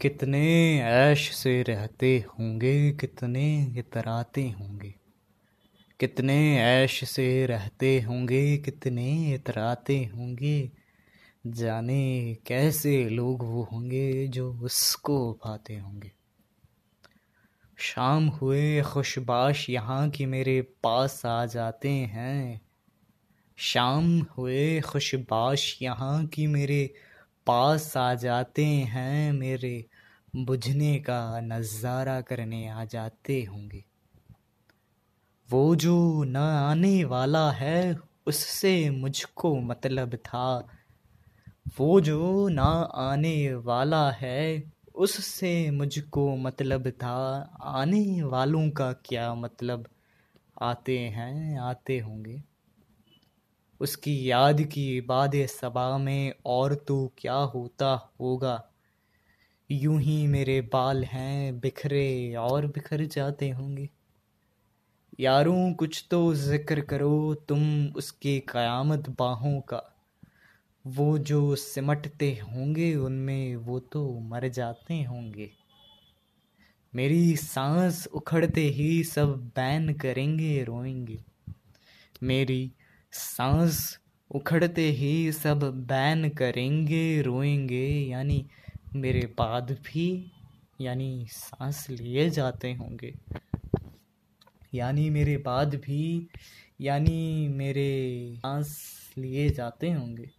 कितने ऐश से रहते होंगे, कितने इतराते होंगे। कितने ऐश से रहते होंगे, कितने इतराते होंगे। जाने कैसे लोग वो होंगे जो उसको पाते होंगे। शाम हुए, खुशबाश यहाँ की मेरे पास आ जाते हैं। शाम हुए, खुशबाश यहाँ की मेरे पास आ जाते हैं मेरे बुझने का नज़ारा करने आ जाते होंगे। वो जो न आने वाला है, उससे मुझको मतलब था। वो जो ना आने वाला है, उससे मुझको मतलब था। आने वालों का क्या मतलब? आते हैं, आते होंगे। उसकी याद की बाद सबा में और तो क्या होता होगा? यूँ ही मेरे बाल हैं, बिखरे और बिखर जाते होंगे। यारों, कुछ तो ज़िक्र करो तुम उसके क़यामत बाहों का। वो जो सिमटते होंगे उनमें वो तो मर जाते होंगे। मेरी सांस उखड़ते ही सब बैन करेंगे रोएँगे। मेरी सांस उखड़ते ही सब बैन करेंगे, रोएँगे, यानी मेरे बाद भी, यानी सांस लिए जाते होंगे। यानी मेरे बाद भी, यानी मेरे सांस लिए जाते होंगे।